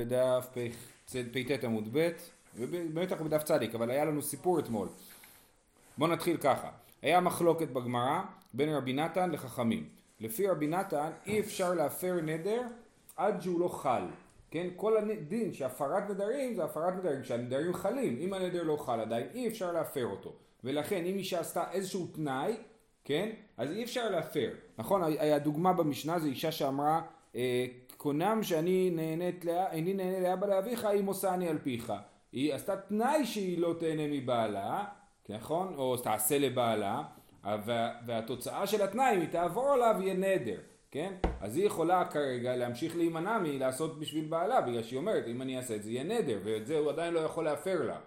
בדף פט עמוד ב', ובאמת אנחנו בדף צדיק, אבל היה לנו סיפור אתמול. בואו נתחיל ככה. היה מחלוקת בגמרא בין רבי נתן לחכמים. לפי רבי נתן אי אפשר להפר נדר עד שהוא לא חל. כן? כל הדין שהפרת נדרים זה הפרת נדרים, כשהנדרים חלים. אם הנדר לא חל עדיין אי אפשר להפר אותו. ולכן אם אישה עשתה איזשהו תנאי, כן? אז אי אפשר להפר. נכון? היה דוגמה במשנה, זו אישה שאמרה אה, קונם שאני נהנית, איני נהנה לאבא לאביך אם עושה אני על פיך. היא עשתה תנאי שהיא לא תהנה מבעלה, נכון? או תעשה לבעלה, והתוצאה של התנאי, אם היא תעבור עליו, יהיה נדר, כן? אז היא יכולה כרגע להמשיך להימנע מלעשות בשביל בעלה, בגלל שהיא אומרת, אם אני אעשה את זה יהיה נדר, ואת זה הוא עדיין לא יכול להפר לה.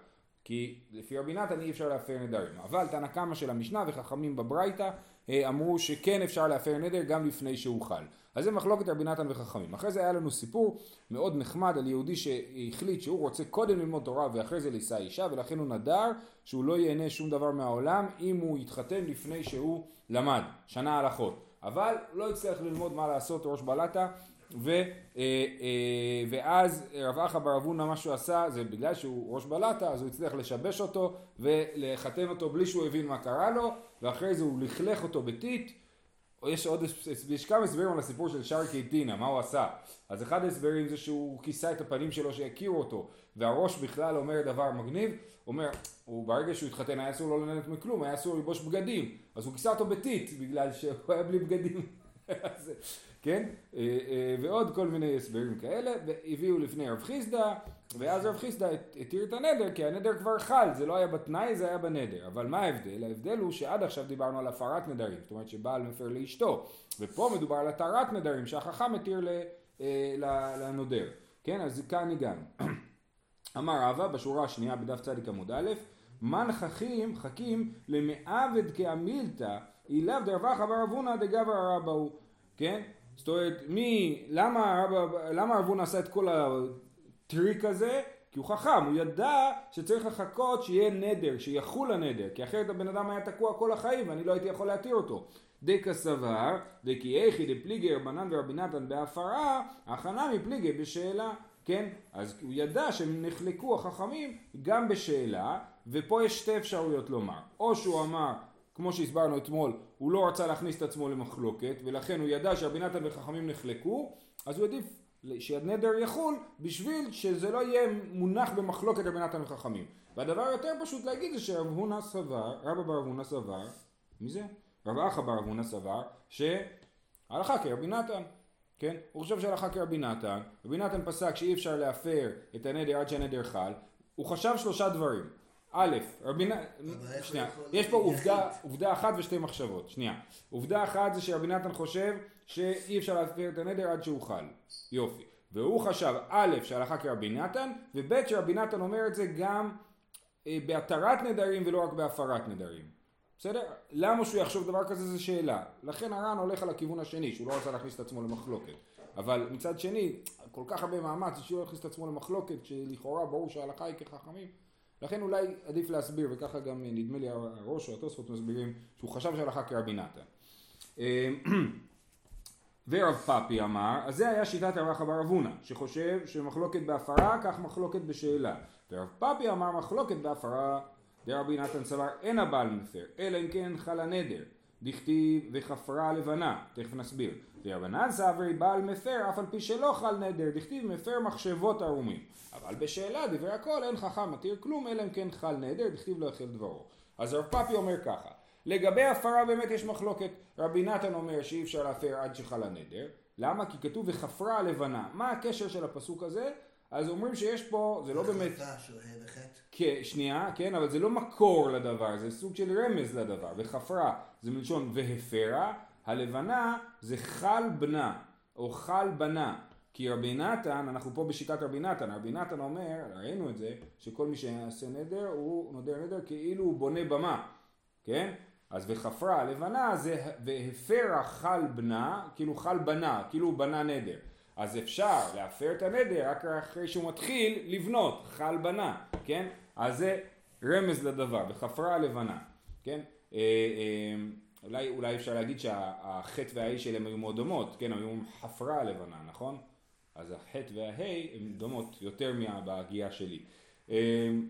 כי לפי רבי נתן אי אפשר להפר נדרים. אבל תנא קמא של המשנה וחכמים בברייתא אה, אמרו שכן אפשר להפר נדר גם לפני שהוא חל. אז זה מחלוקת רבי נתן וחכמים. אחרי זה היה לנו סיפור מאוד נחמד על יהודי שהחליט שהוא רוצה קודם ללמוד תורה ואחרי זה לישא אישה ולכן הוא נדר שהוא לא ייהנה שום דבר מהעולם אם הוא יתחתן לפני שהוא למד שנה הלכות. אבל לא הצליח ללמוד מה לעשות ראש בלטה ו, אה, אה, ואז רב אחא בר אבונה מה שהוא עשה זה בגלל שהוא ראש בלטה אז הוא הצליח לשבש אותו ולחתן אותו בלי שהוא הבין מה קרה לו ואחרי זה הוא לכלך אותו בטיט יש עוד, יש כמה הסברים על הסיפור של שרקי טינה, מה הוא עשה. אז אחד ההסברים זה שהוא כיסה את הפנים שלו שיכירו אותו, והראש בכלל אומר דבר מגניב, אומר, הוא ברגע שהוא התחתן היה אסור לו לנהל מכלום, היה אסור ללבוש בגדים, אז הוא כיסה אותו בטיט, בגלל שהוא היה בלי בגדים. כן? אה, אה, ועוד כל מיני הסברים כאלה, והביאו לפני רב חיסדא, ואז רב חיסדא התיר את הנדר, כי הנדר כבר חל, זה לא היה בתנאי, זה היה בנדר. אבל מה ההבדל? ההבדל הוא שעד עכשיו דיברנו על הפרת נדרים, זאת אומרת שבעל מפר לאשתו, ופה מדובר על התרת נדרים, שהחכם מתיר אה, לנודר. כן? אז כאן הגענו. אמר רבא בשורה השנייה בדף צדיק עמוד א', מן חכים חכים למעבד כאמילתא אילאו דרווח אבר אבונה דגבר הוא, כן? זאת אומרת, מי, למה, למה אבונה עשה את כל הטריק הזה? כי הוא חכם, הוא ידע שצריך לחכות שיהיה נדר, שיחול הנדר, כי אחרת הבן אדם היה תקוע כל החיים ואני לא הייתי יכול להתיר אותו. דקה סבר, דקי איכי דפליגי רבנן ורבי נתן בהפרה, הכנה מפליגי בשאלה. כן? אז הוא ידע שהם נחלקו החכמים גם בשאלה, ופה יש שתי אפשרויות לומר. או שהוא אמר, כמו שהסברנו אתמול, הוא לא רצה להכניס את עצמו למחלוקת, ולכן הוא ידע שרבי נתן וחכמים נחלקו, אז הוא עדיף שהנדר יחול בשביל שזה לא יהיה מונח במחלוקת רבי נתן וחכמים. והדבר היותר פשוט להגיד זה שרב הונא סבר, רבא בר הונא סבר, מי זה? רב אחא בר הונא סבר, שהלכה כרבי נתן. כן? הוא חושב שהלכה כרבי נתן, רבי נתן פסק שאי אפשר להפר את הנדר עד שהנדר חל, הוא חשב שלושה דברים. א', רבי נתן, שנייה, יש פה עובדה, עובדה אחת ושתי מחשבות, שנייה. עובדה אחת זה שרבי נתן חושב שאי אפשר להפר את הנדר עד שהוא חל. יופי. והוא חשב א', שהלכה כרבי נתן, וב', שרבי נתן אומר את זה גם אה, בהתרת נדרים ולא רק בהפרת נדרים. בסדר? למה שהוא יחשוב דבר כזה זו שאלה. לכן הר"ן הולך על הכיוון השני, שהוא לא רצה להכניס את עצמו למחלוקת. אבל מצד שני, כל כך הרבה מאמץ שהוא לא יכניס את עצמו למחלוקת, כשלכאורה ברור שההלכה היא כחכמים. לכן אולי עדיף להסביר, וככה גם נדמה לי הראש או התוספות מסבירים, שהוא חשב שההלכה כרבי נתן. ורב פאפי אמר, אז זה היה שיטת הרב בר אבונה, שחושב שמחלוקת בהפרה, כך מחלוקת בשאלה. ורב פאפי אמר מחלוקת בהפרה דרבי נתן סבר אין הבעל מפר, אלא אם כן חל הנדר, דכתיב וחפרה לבנה, תכף נסביר. ורבנן סברי בעל מפר אף על פי שלא חל נדר, דכתיב מפר מחשבות ערומים. אבל בשאלה דברי הכל אין חכם מתיר כלום אלא אם כן חל נדר, דכתיב לא יחל דברו. אז רב פאפי אומר ככה, לגבי הפרה באמת יש מחלוקת, רבי נתן אומר שאי אפשר להפר עד שחל הנדר, למה? כי כתוב וחפרה לבנה. מה הקשר של הפסוק הזה? אז אומרים שיש פה, זה לא באמת... כן, שנייה, כן, אבל זה לא מקור לדבר, זה סוג של רמז לדבר. וחפרה זה מלשון והפרה, הלבנה זה חל בנה, או חל בנה. כי רבי נתן, אנחנו פה בשיטת רבי נתן, רבי נתן אומר, ראינו את זה, שכל מי שיעשה נדר, הוא נודר נדר כאילו הוא בונה במה, כן? אז וחפרה הלבנה זה והפרה חל בנה, כאילו חל בנה, כאילו הוא בנה נדר. אז אפשר להפר את הנדר רק אחרי שהוא מתחיל לבנות, חל בנה, כן? אז זה רמז לדבר, וחפרה הלבנה, כן? אה, אה, אולי, אולי אפשר להגיד שהחטא והאיש שלהם היו מאוד דומות, כן? היו חפרה הלבנה, נכון? אז החטא והה' הן דומות יותר בהגייה שלי. אמ,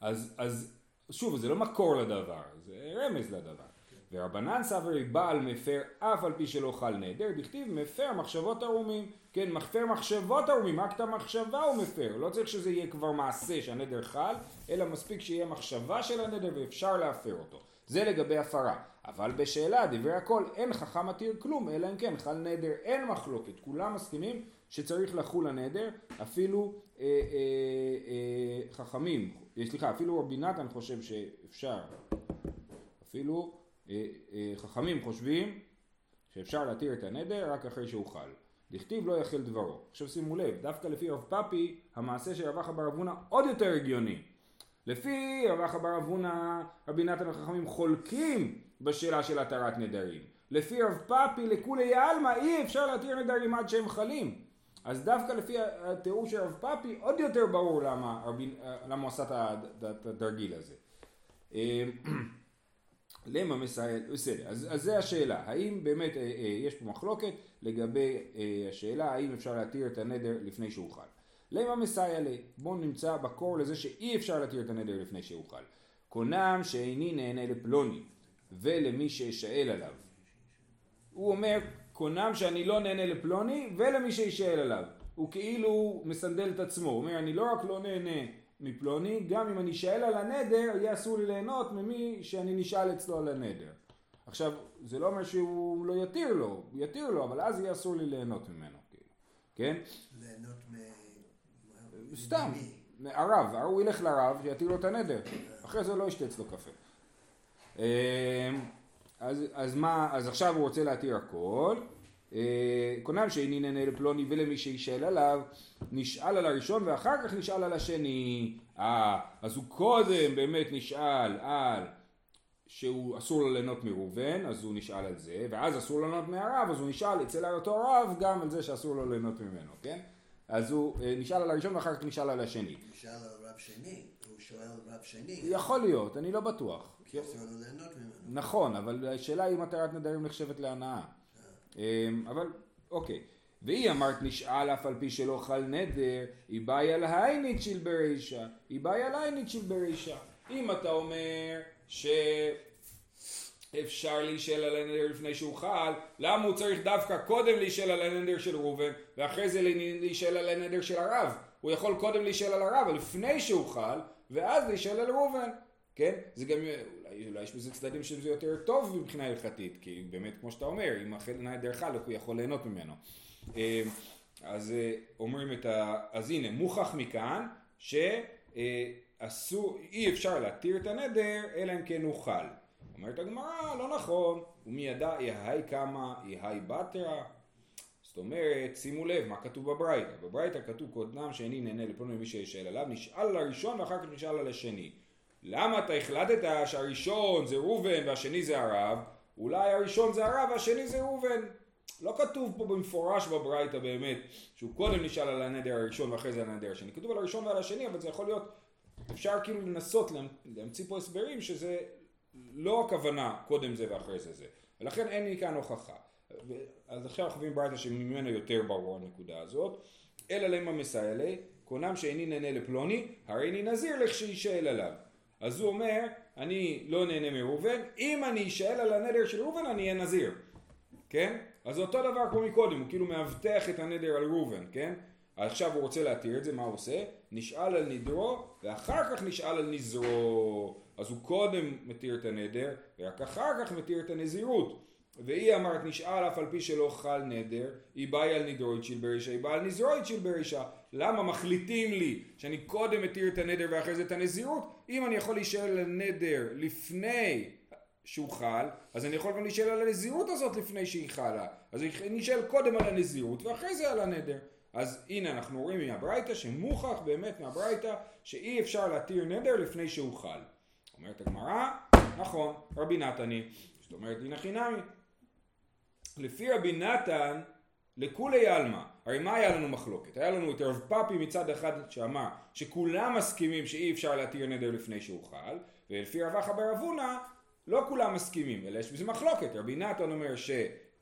אז, אז שוב, זה לא מקור לדבר, זה רמז לדבר. ורבנן סברי בעל מפר אף על פי שלא חל נדר, בכתיב מפר מחשבות ערומים. כן, מפר מחשבות ערומים, רק את המחשבה הוא מפר. לא צריך שזה יהיה כבר מעשה שהנדר חל, אלא מספיק שיהיה מחשבה של הנדר ואפשר להפר אותו. זה לגבי הפרה. אבל בשאלה, דברי הכל, אין חכם מתיר כלום, אלא אם כן חל נדר, אין מחלוקת. כולם מסכימים שצריך לחול הנדר, אפילו אה, אה, אה, חכמים, סליחה, אפילו רבי נתן חושב שאפשר, אפילו אה, אה, חכמים חושבים שאפשר להתיר את הנדר רק אחרי שהוא חל. דכתיב לא יחל דברו. עכשיו שימו לב, דווקא לפי רב פאפי, המעשה של רב אחא בר אבונה עוד יותר הגיוני. לפי רב אחא בר אבונה, רבי נתן וחכמים חולקים בשאלה של התרת נדרים. לפי רב פאפי לכולי עלמא אי אפשר להתיר נדרים עד שהם חלים. אז דווקא לפי התיאור של רב פאפי עוד יותר ברור למה, הוא עשה את התרגיל הזה. למה מסייל, בסדר, אז, אז זה השאלה, האם באמת אה, אה, יש פה מחלוקת לגבי אה, השאלה האם אפשר להתיר את הנדר לפני שהוא חל. למה מסייע לי? בואו נמצא בקור לזה שאי אפשר להתיר את הנדר לפני שהוא חל. קונם שאיני נהנה לפלוני ולמי שאשאל עליו. הוא אומר קונם שאני לא נהנה לפלוני ולמי שישאל עליו. הוא כאילו מסנדל את עצמו, הוא אומר אני לא רק לא נהנה מפלוני, גם אם אני אשאל על הנדר, יהיה אסור לי ליהנות ממי שאני נשאל אצלו על הנדר. עכשיו, זה לא אומר שהוא לא יתיר לו, הוא יתיר לו, אבל אז יהיה אסור לי ליהנות ממנו, כאילו, כן? ליהנות מ... סתם, הרב, הוא ילך לרב, שיתיר לו את הנדר, אחרי זה לא ישתה אצלו קפה. אמ, אז, אז מה, אז עכשיו הוא רוצה להתיר הכל, קונם שאיני נהנה לפלוני ולמי שישאל עליו, נשאל על הראשון ואחר כך נשאל על השני. אה, אז הוא קודם באמת נשאל על שהוא אסור לו ליהנות מראובן, אז הוא נשאל על זה, ואז אסור לו ליהנות מהרב, אז הוא נשאל אצל אותו רב גם על זה שאסור לו ליהנות ממנו, כן? אז הוא אה, נשאל על הראשון ואחר כך נשאל על השני. נשאל על רב שני, הוא שואל רב שני. יכול להיות, אני לא בטוח. כי אסור לו ליהנות ממנו. נכון, אבל השאלה היא אם התרת נדרים נחשבת להנאה. אמ, אבל אוקיי. והיא אמרת נשאל אף על פי שלא חל נדר, היא באי על הייניק של ברישה, היא באי על הייניק של ברישה. אם אתה אומר שאפשר להישאל על הנדר לפני שהוא חל, למה הוא צריך דווקא קודם להישאל על הנדר של ראובן, ואחרי זה להישאל על הנדר של הרב? הוא יכול קודם להישאל על הרב, לפני שהוא חל, ואז להישאל על ראובן. כן? זה גם, אולי, אולי יש בזה צדדים שזה יותר טוב מבחינה הלכתית, כי באמת כמו שאתה אומר, אם החלנה דרך חלק הוא יכול ליהנות ממנו. אה, אז אה, אומרים את ה... אז הנה, מוכח מכאן שאסור, אי אפשר להתיר את הנדר אלא אם כן הוא חל. אומרת הגמרא, לא נכון, ומי ידע יהי כמה יהי בתרא. זאת אומרת, שימו לב מה כתוב בברייתא. בברייתא כתוב קודנם שאיני נהנה לפונו ממי שישאל עליו, נשאל על הראשון ואחר כך נשאל על השני. למה אתה החלטת שהראשון זה ראובן והשני זה הרב? אולי הראשון זה הרב והשני זה ראובן. לא כתוב פה במפורש בברייתא באמת שהוא קודם נשאל על הנדר הראשון ואחרי זה על הנדר השני. כתוב על הראשון ועל השני אבל זה יכול להיות, אפשר כאילו לנסות להמציא פה הסברים שזה לא הכוונה קודם זה ואחרי זה זה. ולכן אין לי כאן הוכחה. אז עכשיו אנחנו מביאים ברייתא שממנו יותר ברור הנקודה הזאת. אלא למה מסייע קונם שאיני נהנה לפלוני, הרי אני נזיר לך שישאל עליו. אז הוא אומר, אני לא נהנה מראובן, אם אני אשאל על הנדר של ראובן אני אהיה נזיר, כן? אז אותו דבר כמו מקודם, הוא כאילו מאבטח את הנדר על ראובן, כן? עכשיו הוא רוצה להתיר את זה, מה הוא עושה? נשאל על נדרו, ואחר כך נשאל על נזרו. אז הוא קודם מתיר את הנדר, ורק אחר כך מתיר את הנזירות. והיא אמרת נשאל אף על פי שלא חל נדר, היא באה על נדרוית של ברישה, היא באה על נזרוית של ברישה. למה מחליטים לי שאני קודם מתיר את הנדר ואחרי זה את הנזירות? אם אני יכול להישאל על הנדר לפני שהוא חל, אז אני יכול גם להישאל על הנזירות הזאת לפני שהיא חלה. אז אני אשאל קודם על הנזירות ואחרי זה על הנדר. אז הנה אנחנו רואים מהברייתא שמוכח באמת מהברייתא שאי אפשר להתיר נדר לפני שהוא חל. אומרת הגמרא, נכון, רבי נתני, זאת אומרת דינא חינמי. לפי רבי נתן לכולי עלמא, הרי מה היה לנו מחלוקת? היה לנו את רב פאפי מצד אחד שאמר שכולם מסכימים שאי אפשר להתיר נדר לפני שהוא חל, ולפי רב אחא בר אבונה לא כולם מסכימים, אלא יש בזה מחלוקת. רבי נתן אומר ש...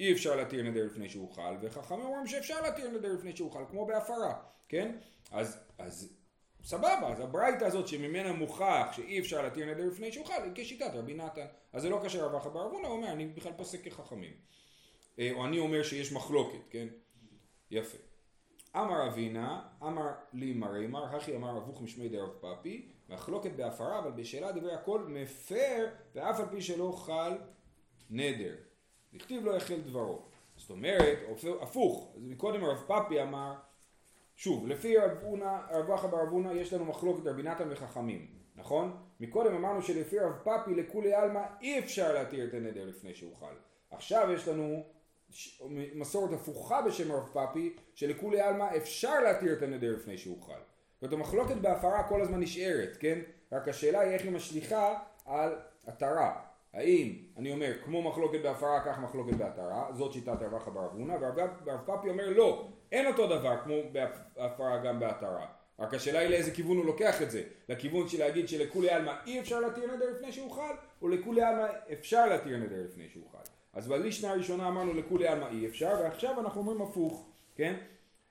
אי אפשר להתיר נדר לפני שהוא חל, וחכמים אומרים שאפשר להתיר נדר לפני שהוא חל, כמו בהפרה, כן? אז, אז סבבה, אז הברייתא הזאת שממנה מוכח שאי אפשר להתיר נדר לפני שהוא חל, היא כשיטת רבי נתן. אז זה לא כאשר רב אחא בר אבונה, הוא אומר, אני בכלל פוסק כחכמים. אה, או אני אומר שיש מחלוקת, כן? יפה. אמר אבינה, אמר לי מרי מר, הכי אמר אבוך משמי דרב פפי, מחלוקת בהפרה, אבל בשאלה דברי הכל מפר, ואף על פי שלא חל נדר. דכתיב לא יחל דברו. זאת אומרת, הפוך, אז מקודם הרב פפי אמר, שוב, לפי רב אונה, רב אחא בר אבונה יש לנו מחלוקת רבי נתן וחכמים, נכון? מקודם אמרנו שלפי רב פפי לכולי עלמא אי אפשר להתיר את הנדר לפני שהוא חל. עכשיו יש לנו מסורת הפוכה בשם רב פפי, שלכולי עלמא אפשר להתיר את הנדר לפני שהוא חל. זאת המחלוקת בהפרה כל הזמן נשארת, כן? רק השאלה היא איך היא משליכה על התרה. האם, אני אומר, כמו מחלוקת בהפרה, כך מחלוקת בהתרה, זאת שיטת רב אחא בר אבונה, והרב פפי אומר לא, אין אותו דבר כמו בהפרה גם בהתרה. רק השאלה היא לאיזה כיוון הוא לוקח את זה, לכיוון של להגיד שלכולי עלמא אי אפשר להתיר נדר לפני שהוא חל, או לכולי עלמא אפשר להתיר נדר לפני שהוא חל. אז בלישנה הראשונה אמרנו לכולי עלמא אי אפשר, ועכשיו אנחנו אומרים הפוך, כן?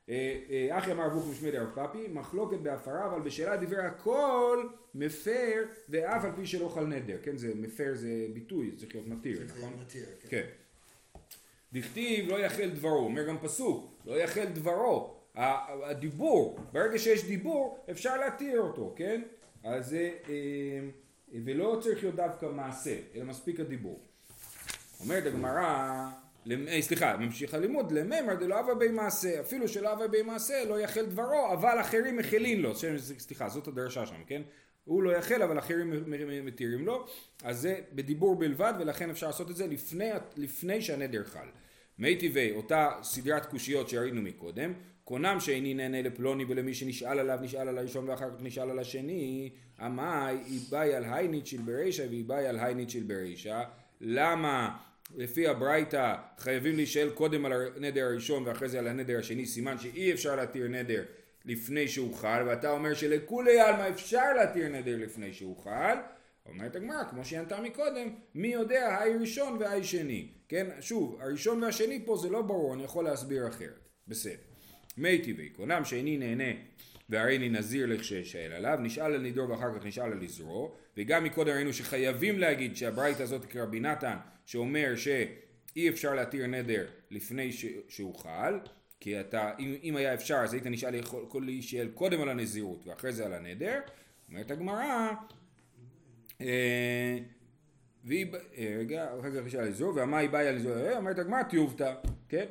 אה, אה, אחי אמר אבוך משמי דרב פפי, מחלוקת בהפרה, אבל בשאלה דיבר הכל מפר, ואף על פי שלא חל נדר, כן? זה מפר זה ביטוי, זה צריך להיות מתיר, נכון? מתיר, כן. כן. דכתיב לא יחל דברו, אומר גם פסוק, לא יחל דברו, הדיבור, ברגע שיש דיבור אפשר להתיר אותו, כן? אז זה, אה, ולא צריך להיות דווקא מעשה, אלא מספיק הדיבור. אומרת הגמרא, אה, סליחה, ממשיך הלימוד, למימר דלא אבה בי מעשה, אפילו שלא אבה בי מעשה לא יחל דברו, אבל אחרים מכילין לו, סליחה, זאת הדרשה שם, כן? הוא לא יחל אבל אחרים מתירים לו, אז זה בדיבור בלבד ולכן אפשר לעשות את זה לפני, לפני שהנדר חל. מי טבעי, אותה סדרת קושיות שראינו מקודם, קונם שאיני נהנה לפלוני ולמי שנשאל עליו נשאל על הראשון ואחר כך נשאל על השני, אמאי איבאי על הייניט של ברישה ואיבאי על הייניט של ברישה, למה לפי הברייתא חייבים להישאל קודם על הנדר הראשון ואחרי זה על הנדר השני, סימן שאי אפשר להתיר נדר לפני שהוא חל, ואתה אומר שלכולי עלמא אפשר להתיר נדר לפני שהוא חל, אומרת הגמרא, כמו שהיא ענתה מקודם, מי יודע היי ראשון והי שני, כן? שוב, הראשון והשני פה זה לא ברור, אני יכול להסביר אחרת, בסדר. מי טבעי, קונם שאיני נהנה והריני נזיר לכששאל עליו, נשאל על נידור ואחר כך נשאל על לזרו, וגם מקודם ראינו שחייבים להגיד שהברית הזאת כרבי נתן, שאומר שאי אפשר להתיר נדר לפני ש... שהוא חל, כי אתה, אם, אם היה אפשר אז היית נשאל כל להישאל קודם על הנזירות ואחרי זה על הנדר, אומרת הגמרא, אה, והיא, אה, רגע, אחר כך נשאל על לזרו, והמה היא באה על לזרו, אה, אומרת הגמרא טיובתא, כן?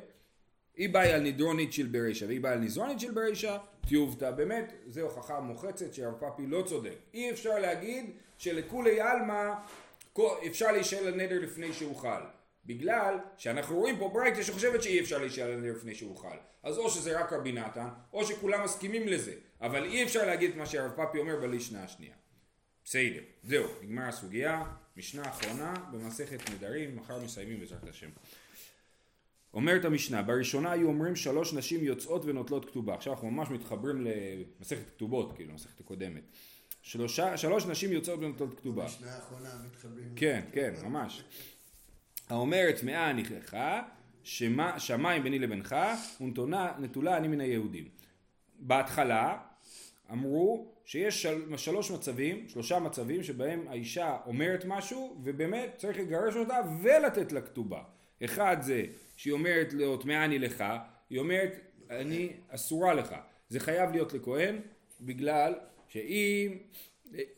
היא באה על נדרונית של ברישה והיא באה על נזרונית של ברישה, טיובתא. באמת, זו הוכחה מוחצת שהרב פאפי לא צודק. אי אפשר להגיד שלכולי עלמא אפשר להישאל על נדר לפני שהוא חל. בגלל שאנחנו רואים פה ברייטה שחושבת שאי אפשר להישאל על נדר לפני שהוא חל. אז או שזה רק רבי נתן, או שכולם מסכימים לזה. אבל אי אפשר להגיד את מה שהרב פאפי אומר בלישנה השנייה. בסדר, זהו, נגמר הסוגיה, משנה אחרונה במסכת נדרים, מחר מסיימים בעזרת השם. אומרת המשנה, בראשונה היו אומרים שלוש נשים יוצאות ונוטלות כתובה. עכשיו אנחנו ממש מתחברים למסכת כתובות, כאילו, למסכת הקודמת. שלושה, שלוש נשים יוצאות ונוטלות כתובה. במשנה האחרונה מתחברים. כן, כן, ממש. האומרת טמאה אני לך, שמיים ביני לבינך, ונטולה אני מן היהודים. בהתחלה אמרו שיש של, שלוש מצבים, שלושה מצבים שבהם האישה אומרת משהו ובאמת צריך לגרש אותה ולתת לה כתובה. אחד זה שהיא אומרת לו טמאה אני לך, היא אומרת אני אסורה לך. זה חייב להיות לכהן בגלל שאם,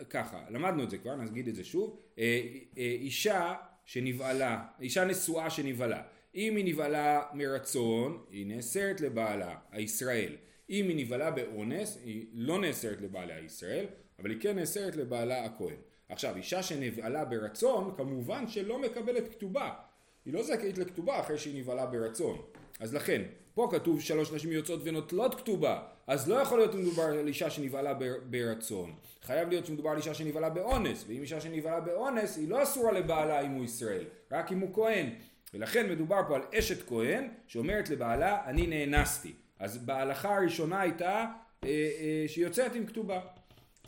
ככה, למדנו את זה כבר, נגיד את זה שוב, אה, אה, אישה שנבעלה, אישה נשואה שנבעלה, אם היא נבעלה מרצון, היא נאסרת לבעלה, הישראל. אם היא נבעלה באונס, היא לא נאסרת לבעלה הישראל, אבל היא כן נאסרת לבעלה הכהן. עכשיו, אישה שנבעלה ברצון, כמובן שלא מקבלת כתובה. היא לא זכאית לכתובה אחרי שהיא נבעלה ברצון. אז לכן, פה כתוב שלוש נשים יוצאות ונוטלות כתובה, אז לא יכול להיות מדובר על אישה שנבעלה ברצון. חייב להיות שמדובר על אישה שנבעלה באונס, ואם אישה שנבעלה באונס, היא לא אסורה לבעלה אם הוא ישראל, רק אם הוא כהן. ולכן מדובר פה על אשת כהן, שאומרת לבעלה, אני נאנסתי. אז בהלכה הראשונה הייתה אה, אה, שהיא יוצאת עם כתובה.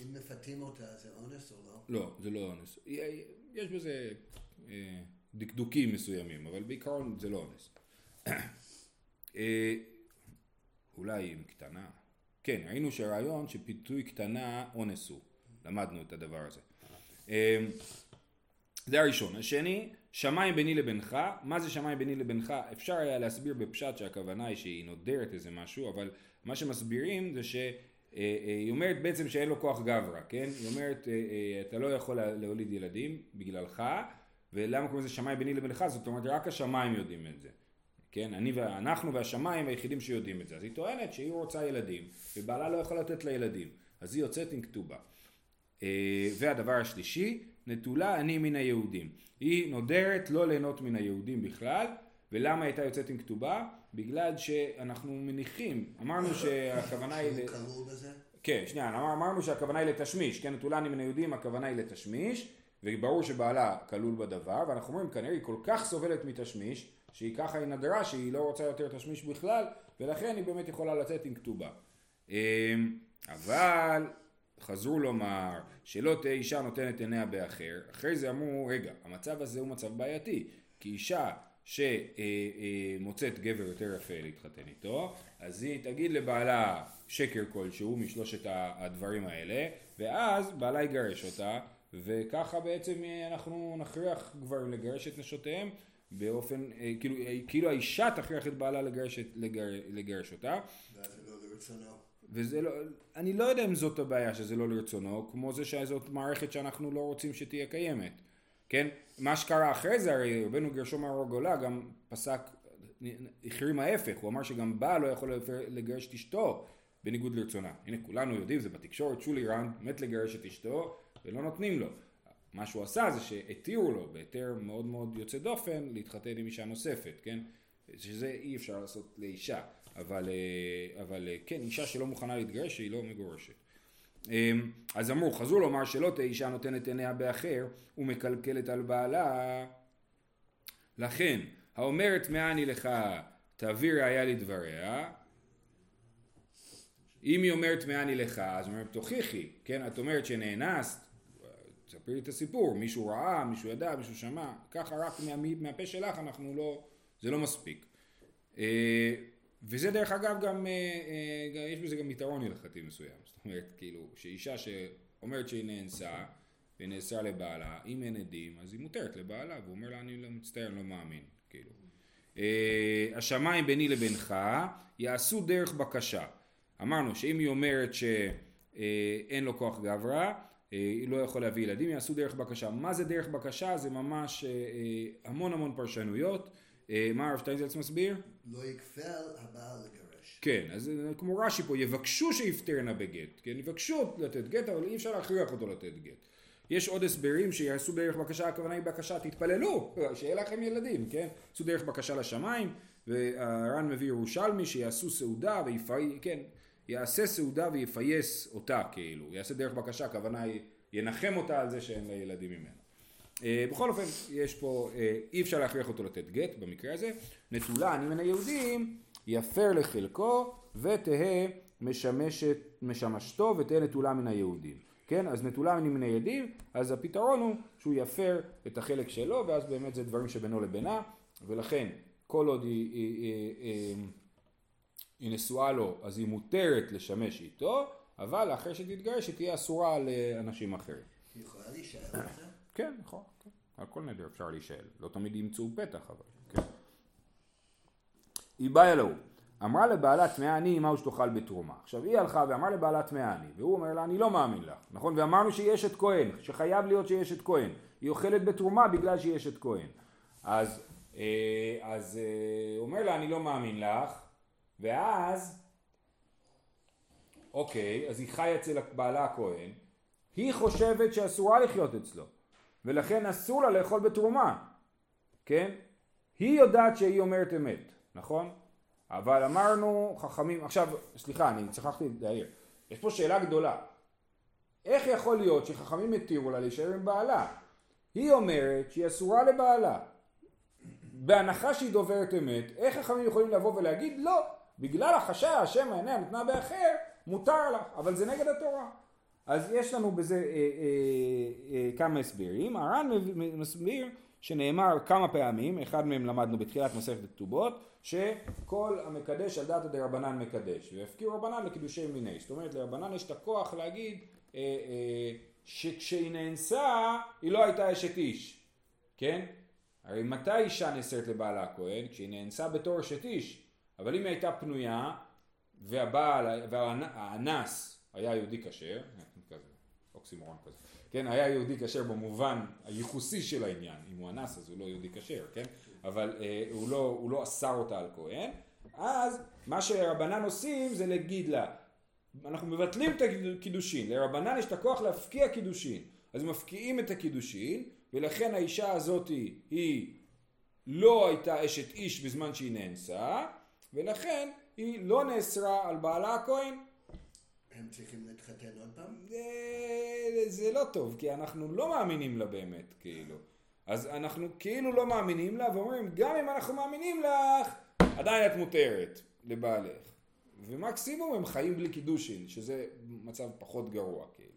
אם מפתים אותה זה אונס או לא? לא, זה לא אונס. יש בזה... אה, דקדוקים מסוימים, אבל בעיקרון זה לא אונס. אה, אולי עם קטנה. כן, ראינו שהרעיון שפיתוי קטנה אונס הוא. למדנו את הדבר הזה. אה, זה הראשון. השני, שמיים ביני לבינך. מה זה שמיים ביני לבינך? אפשר היה להסביר בפשט שהכוונה היא שהיא נודרת איזה משהו, אבל מה שמסבירים זה שהיא אה, אומרת בעצם שאין לו כוח גברא, כן? היא אומרת, אתה לא יכול להוליד ילדים בגללך, ולמה קוראים לזה שמיים ביני לבינך? זאת אומרת, רק השמיים יודעים את זה. כן, אני ואנחנו והשמיים היחידים שיודעים את זה. אז היא טוענת שהיא רוצה ילדים, ובעלה לא יכול לתת לה ילדים. אז היא יוצאת עם כתובה. אה, והדבר השלישי, נטולה אני מן היהודים. היא נודרת לא ליהנות מן היהודים בכלל, ולמה הייתה יוצאת עם כתובה? בגלל שאנחנו מניחים, אמרנו שהכוונה היא... שהוא כלול בזה? כן, שנייה, אמר, אמרנו שהכוונה היא לתשמיש, כן, נטולה אני מן היהודים, הכוונה היא לתשמיש, וברור שבעלה כלול בדבר, ואנחנו אומרים כנראה היא כל כך סובלת מתשמיש, שהיא ככה היא נדרה שהיא לא רוצה יותר תשמיש בכלל, ולכן היא באמת יכולה לצאת עם כתובה. אמ, אבל חזרו לומר שלא תהיה אישה נותנת עיניה באחר, אחרי זה אמרו רגע המצב הזה הוא מצב בעייתי כי אישה שמוצאת אה, אה, גבר יותר יפה להתחתן איתו אז היא תגיד לבעלה שקר כלשהו משלושת הדברים האלה ואז בעלה יגרש אותה וככה בעצם אה, אנחנו נכריח גברים לגרש את נשותיהם באופן, אה, כאילו, אה, כאילו האישה תכריח את בעלה לגרש, לגר, לגרש אותה. ואז זה לא לרצונו. וזה לא, אני לא יודע אם זאת הבעיה שזה לא לרצונו, כמו זה שזאת מערכת שאנחנו לא רוצים שתהיה קיימת, כן? מה שקרה אחרי זה, הרי רבנו גרשום הר הגולה גם פסק, החרים ההפך, הוא אמר שגם בעל לא יכול לגרש את אשתו בניגוד לרצונה. הנה כולנו יודעים, זה בתקשורת, שולי רנד מת לגרש את אשתו ולא נותנים לו. מה שהוא עשה זה שהתירו לו בהיתר מאוד מאוד יוצא דופן להתחתן עם אישה נוספת, כן? שזה אי אפשר לעשות לאישה, אבל, אה, אבל אה, כן, אישה שלא מוכנה להתגרש שהיא לא מגורשת. אמ, אז אמרו, חזרו לומר שלא תהיה אישה נותנת עיניה באחר ומקלקלת על בעלה. לכן, האומרת מה אני לך תעביר ראיה לדבריה, אם היא אומרת מה אני לך, אז אומרת תוכיחי, כן? את אומרת שנאנסת תספרי לי את הסיפור, מישהו ראה, מישהו ידע, מישהו שמע, ככה רק מה, מהפה שלך אנחנו לא, זה לא מספיק. אה, וזה דרך אגב גם, אה, אה, יש בזה גם יתרון הלכתי מסוים, זאת אומרת כאילו שאישה שאומרת שהיא נאנסה ונאסרה לבעלה, אם אין עדים אז היא מותרת לבעלה והוא אומר לה אני לא מצטער, אני לא מאמין, כאילו. השמיים ביני לבינך יעשו דרך בקשה. אמרנו שאם היא אומרת שאין לו כוח גברא לא יכול להביא ילדים, יעשו דרך בקשה. מה זה דרך בקשה? זה ממש אה, אה, המון המון פרשנויות. מה הרב שטיינזלץ מסביר? לא יקפל הבעל לגרש. כן, אז כמו רש"י פה, יבקשו שיפטרנה בגט, כן, יבקשו לתת גט, אבל אי אפשר להכריח אותו לתת גט. יש עוד הסברים שיעשו דרך בקשה, הכוונה היא בקשה, תתפללו, שיהיה לכם ילדים, כן? יעשו דרך בקשה לשמיים, והר"ן מביא ירושלמי שיעשו סעודה ויפאי, כן, יעשה סעודה ויפייס אותה כאילו, יעשה דרך בקשה, הכוונה היא ינחם אותה על זה שאין לה ילדים ממנו. Uh, בכל אופן, יש פה, uh, אי אפשר להכריח אותו לתת גט במקרה הזה, נטולה אני מן היהודים, יפר לחלקו ותהא משמשת, משמשתו ותהא נטולה מן היהודים. כן, אז נטולה מן היהודים, אז הפתרון הוא שהוא יפר את החלק שלו, ואז באמת זה דברים שבינו לבינה, ולכן כל עוד היא, היא, היא, היא היא נשואה לו אז היא מותרת לשמש איתו, אבל אחרי שתתגרש היא תהיה אסורה לאנשים אחרים. היא יכולה להישאל על זה? כן, נכון. כן. על כל נדר אפשר להישאל. לא תמיד ימצאו פתח אבל. כן. היא באה אלוהו. אמרה לבעלה טמאה אני עמה ושתאכל בתרומה. עכשיו היא הלכה ואמרה לבעלה טמאה אני, והוא אומר לה אני לא מאמין לך, נכון? ואמרנו שהיא אשת כהן, שחייב להיות שהיא אשת כהן. היא אוכלת בתרומה בגלל שהיא אשת כהן. אז, אה, אז אה, אומר לה אני לא מאמין לך, ואז, אוקיי, אז היא חיה אצל בעלה הכהן, היא חושבת שאסורה לחיות אצלו, ולכן אסור לה לאכול בתרומה, כן? היא יודעת שהיא אומרת אמת, נכון? אבל אמרנו חכמים, עכשיו, סליחה, אני שכחתי להעיר, יש פה שאלה גדולה. איך יכול להיות שחכמים התירו לה להישאר עם בעלה? היא אומרת שהיא אסורה לבעלה. בהנחה שהיא דוברת אמת, איך חכמים יכולים לבוא ולהגיד לא, בגלל החשש שמא עיניה נתנה באחר, מותר לך, אבל זה נגד התורה. אז יש לנו בזה אה, אה, אה, כמה הסברים. הר"ן מסביר שנאמר כמה פעמים, אחד מהם למדנו בתחילת מסכת כתובות, שכל המקדש על דעת דרבנן מקדש, והפקיעו רבנן לקידושי מיני, זאת אומרת לרבנן יש את הכוח להגיד אה, אה, שכשהיא נאנסה היא לא הייתה אשת איש, כן? הרי מתי אישה נאסרת לבעלה הכהן? כשהיא נאנסה בתור אשת איש, אבל אם היא הייתה פנויה והבעל והאנס היה יהודי כשר, כזה, אוקסימורון כזה, כן, היה יהודי כשר במובן הייחוסי של העניין, אם הוא אנס אז הוא לא יהודי כשר, כן, אבל אה, הוא, לא, הוא לא אסר אותה על כהן, אז מה שרבנן עושים זה להגיד לה, אנחנו מבטלים את הקידושין, לרבנן יש את הכוח להפקיע קידושין, אז מפקיעים את הקידושין, ולכן האישה הזאת היא לא הייתה אשת איש בזמן שהיא נאנסה, ולכן היא לא נאסרה על בעלה הכהן. הם צריכים להתחתן עוד פעם? זה לא טוב, כי אנחנו לא מאמינים לה באמת, כאילו. אז אנחנו כאילו לא מאמינים לה, ואומרים, גם אם אנחנו מאמינים לך, עדיין את מותרת לבעלך. ומקסימום הם חיים בלי קידושין, שזה מצב פחות גרוע, כאילו.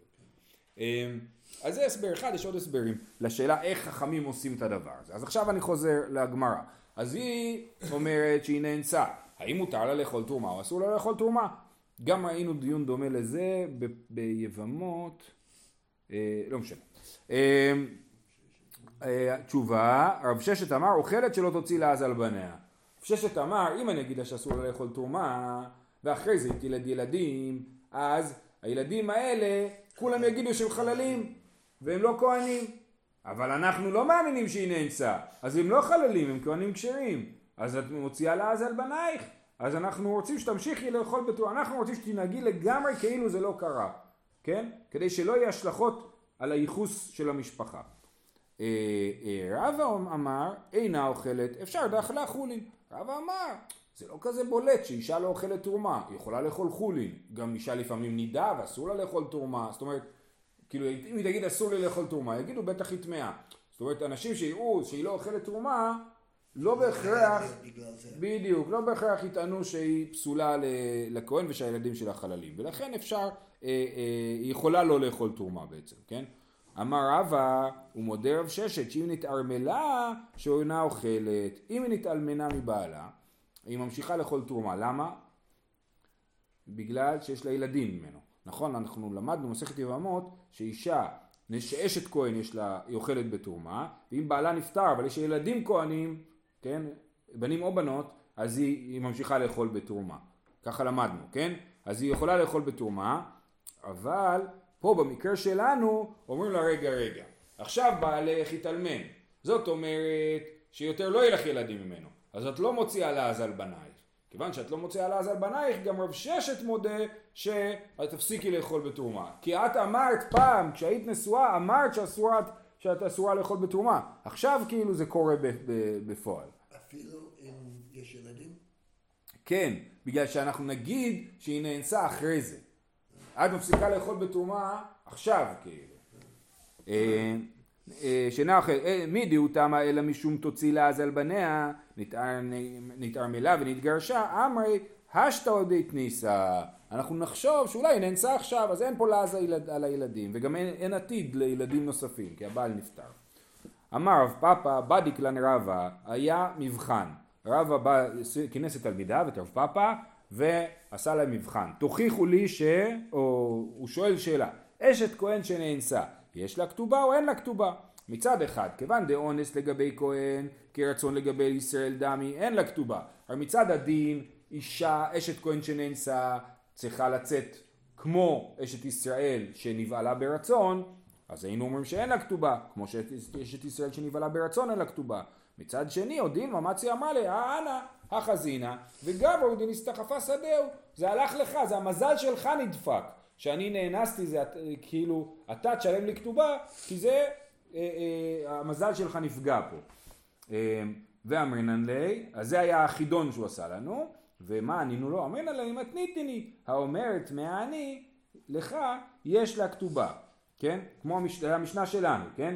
אמ, אז זה הסבר אחד, יש עוד הסברים לשאלה איך חכמים עושים את הדבר הזה. אז עכשיו אני חוזר לגמרא. אז היא אומרת שהיא נאנסה. האם מותר לה לאכול תרומה או אסור לה לאכול תרומה? גם ראינו דיון דומה לזה ב- ביבמות, אה, לא משנה. אה, אה, תשובה, רב ששת אמר, אוכלת שלא תוציא לעז על בניה. רב ששת אמר, אם אני אגיד לה שאסור לה לאכול תרומה, ואחרי זה היא תלד ילדים, אז הילדים האלה, כולם יגידו שהם חללים, והם לא כהנים. אבל אנחנו לא מאמינים שהיא נאנסה, אז הם לא חללים, הם כהנים כשרים. אז את מוציאה לעז על בנייך. אז אנחנו רוצים שתמשיכי לאכול בתור, אנחנו רוצים שתנהגי לגמרי כאילו זה לא קרה, כן? כדי שלא יהיו השלכות על הייחוס של המשפחה. אה, אה, רבא אמר, אינה אוכלת, אפשר דאכלה חולין. רבא אמר, זה לא כזה בולט שאישה לא אוכלת תרומה, היא יכולה לאכול חולין. גם אישה לפעמים נידה ואסור לה לאכול תרומה, זאת אומרת, כאילו אם היא תגיד אסור לי לאכול תרומה, יגידו בטח היא טמאה. זאת אומרת, אנשים שיראו שהיא לא אוכלת תרומה, לא בהכרח, בדיוק, לא בהכרח יטענו שהיא פסולה לכהן ושהילדים שלה חללים, ולכן אפשר, אה, אה, היא יכולה לא לאכול תרומה בעצם, כן? אמר רבא, הוא מודה רב ששת, שאם נתערמלה, שאינה אוכלת, אם היא נתאלמנה מבעלה, היא ממשיכה לאכול תרומה, למה? בגלל שיש לה ילדים ממנו, נכון? אנחנו למדנו במסכת יבמות שאישה שאשת כהן יש לה, היא אוכלת בתרומה, ואם בעלה נפטר אבל יש ילדים כהנים, כן, בנים או בנות, אז היא, היא ממשיכה לאכול בתרומה. ככה למדנו, כן? אז היא יכולה לאכול בתרומה, אבל פה במקרה שלנו אומרים לה רגע רגע, עכשיו בעלך יתאלמן, זאת אומרת שיותר לא יהיה לך ילדים ממנו, אז את לא מוציאה לעז על בנייך. כיוון שאת לא מוציאה לעז על בנייך, גם רב ששת מודה שאת תפסיקי לאכול בתרומה. כי את אמרת פעם, כשהיית נשואה, אמרת שאסורת שאת אסורה לאכול בתרומה. עכשיו כאילו זה קורה בפועל. אפילו אם יש ילדים? כן, בגלל שאנחנו נגיד שהיא נאנסה אחרי זה. את מפסיקה לאכול בתרומה עכשיו כאילו. אה, אה, שינה אחרת, אה, מי דהו תמה אלא משום תוציא לעז על בניה, נתערמלה ונתגרשה, אמרי השתא עוד התניסה. אנחנו נחשוב שאולי נאנסה עכשיו, אז אין פה לעז על הילדים, וגם אין, אין עתיד לילדים נוספים, כי הבעל נפטר. אמר רב פאפא, בדיק לן רבא, היה מבחן. רבא בא, כינס את תלמידיו, את רב פאפא, ועשה להם מבחן. תוכיחו לי ש... או הוא שואל שאלה, אשת כהן שנאנסה, יש לה כתובה או אין לה כתובה? מצד אחד, כיוון דאונס לגבי כהן, כרצון לגבי ישראל דמי, אין לה כתובה. אבל מצד הדין, אישה, אשת כהן שנאנסה, צריכה לצאת כמו אשת ישראל שנבעלה ברצון, אז היינו אומרים שאין לה כתובה, כמו שאשת ישראל שנבעלה ברצון אין לה כתובה. מצד שני, עוד דילמה מצי אמר לי, אה אנא, החזינה, וגבר דין הסתחפה שדהו. זה הלך לך, זה המזל שלך נדפק. שאני נאנסתי זה כאילו, אתה תשלם לי כתובה, כי זה, אה, אה, המזל שלך נפגע פה. אה, ואמרינן לי, אז זה היה החידון שהוא עשה לנו. ומה ענינו לו? אמרינא לה מתניתני, האומרת מהעני, לך יש לה כתובה, כן? כמו המש... המשנה שלנו, כן?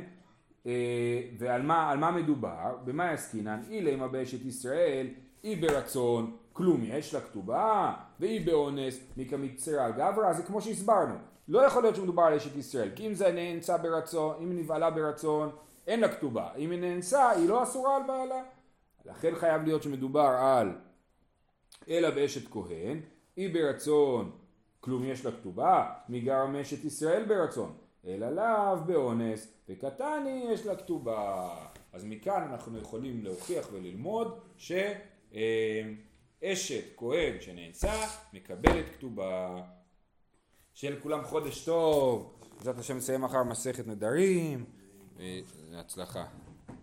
אה, ועל מה, מה מדובר? במה יסקינן? אילי באשת ישראל, היא ברצון, כלום יש לה כתובה, והיא באונס, מקמצרה על גברא, זה כמו שהסברנו. לא יכול להיות שמדובר על אשת ישראל, כי אם זה נאנסה ברצון, אם נבעלה ברצון, אין לה כתובה. אם היא נאנסה, היא לא אסורה על בעלה. לכן חייב להיות שמדובר על אלא באשת כהן, היא ברצון, כלום יש לה כתובה, מגרם אשת ישראל ברצון, אלא לאו באונס, וקטני יש לה כתובה. אז מכאן אנחנו יכולים להוכיח וללמוד שאשת כהן שנאנסה מקבלת כתובה. שיהיה לכולם חודש טוב, בעזרת השם נסיים מחר מסכת נדרים, והצלחה.